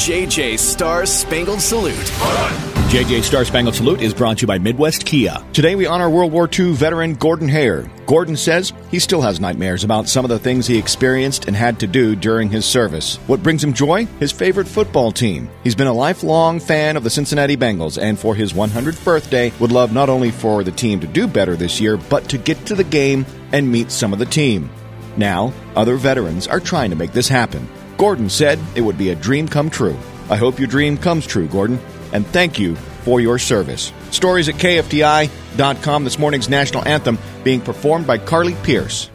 JJ Star Spangled Salute. JJ Star Spangled Salute is brought to you by Midwest Kia. Today we honor World War II veteran Gordon Hare. Gordon says he still has nightmares about some of the things he experienced and had to do during his service. What brings him joy? His favorite football team. He's been a lifelong fan of the Cincinnati Bengals and for his 100th birthday would love not only for the team to do better this year, but to get to the game and meet some of the team. Now, other veterans are trying to make this happen. Gordon said it would be a dream come true. I hope your dream comes true, Gordon, and thank you for your service. Stories at KFDI.com. This morning's national anthem being performed by Carly Pearce.